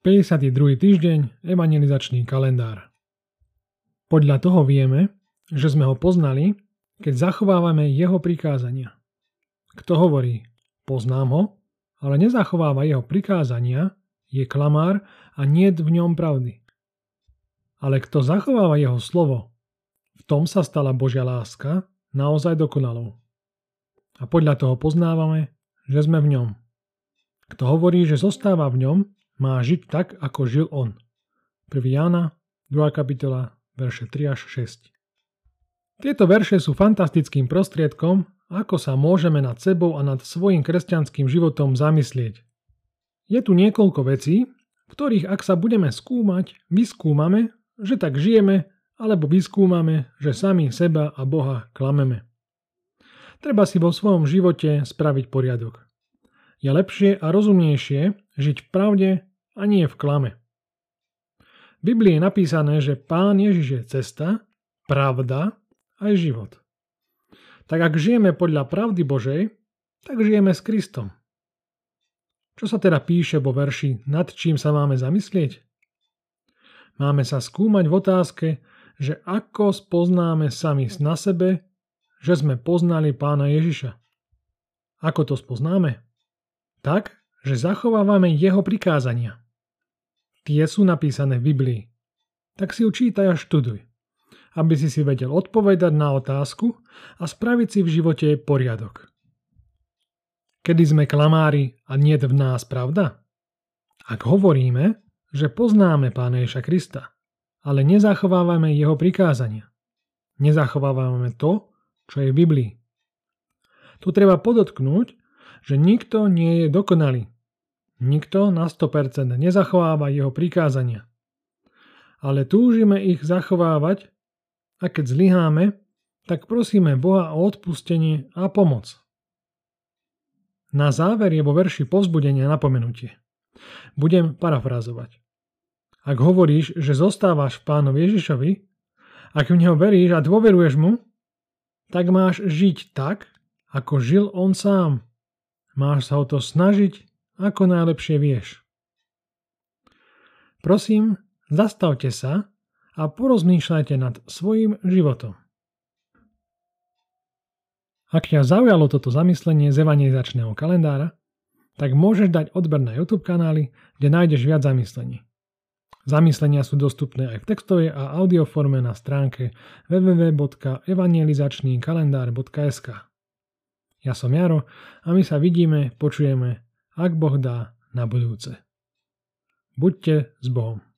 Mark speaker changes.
Speaker 1: 52. týždeň Evangelizačný kalendár. Podľa toho vieme, že sme ho poznali, keď zachovávame jeho prikázania. Kto hovorí, poznám ho, ale nezachováva jeho prikázania, je klamár a nie v ňom pravdy. Ale kto zachováva jeho slovo, v tom sa stala Božia láska naozaj dokonalou. A podľa toho poznávame, že sme v ňom. Kto hovorí, že zostáva v ňom, má žiť tak, ako žil on. 1. Jána, 2. kapitola, verše 3 až 6. Tieto verše sú fantastickým prostriedkom, ako sa môžeme nad sebou a nad svojim kresťanským životom zamyslieť. Je tu niekoľko vecí, v ktorých ak sa budeme skúmať, vyskúmame, že tak žijeme, alebo vyskúmame, že sami seba a Boha klameme. Treba si vo svojom živote spraviť poriadok. Je lepšie a rozumnejšie žiť v pravde a nie v klame. V Biblii je napísané, že Pán Ježiš je cesta, pravda aj život. Tak ak žijeme podľa pravdy Božej, tak žijeme s Kristom. Čo sa teda píše vo verši, nad čím sa máme zamyslieť? Máme sa skúmať v otázke, že ako spoznáme sami na sebe, že sme poznali pána Ježiša. Ako to spoznáme? Tak, že zachovávame jeho prikázania. Tie sú napísané v Biblii. Tak si ju čítaj a študuj, aby si si vedel odpovedať na otázku a spraviť si v živote poriadok. Kedy sme klamári a nie v nás pravda? Ak hovoríme, že poznáme Pána Ježa Krista, ale nezachovávame jeho prikázania. Nezachovávame to, čo je v Biblii. Tu treba podotknúť, že nikto nie je dokonalý. Nikto na 100% nezachováva jeho prikázania. Ale túžime ich zachovávať a keď zlyháme, tak prosíme Boha o odpustenie a pomoc. Na záver je vo verši povzbudenia napomenutie. Budem parafrazovať. Ak hovoríš, že zostávaš v pánovi Ježišovi, ak v neho veríš a dôveruješ mu, tak máš žiť tak, ako žil on sám. Máš sa o to snažiť ako najlepšie vieš. Prosím, zastavte sa a porozmýšľajte nad svojim životom. Ak ťa zaujalo toto zamyslenie z evangelizačného kalendára, tak môžeš dať odber na YouTube kanály, kde nájdeš viac zamyslení. Zamyslenia sú dostupné aj v textovej a audioforme na stránke www.evangelizačnýkalendár.sk Ja som Jaro a my sa vidíme, počujeme ak Boh dá na budúce. Buďte s Bohom.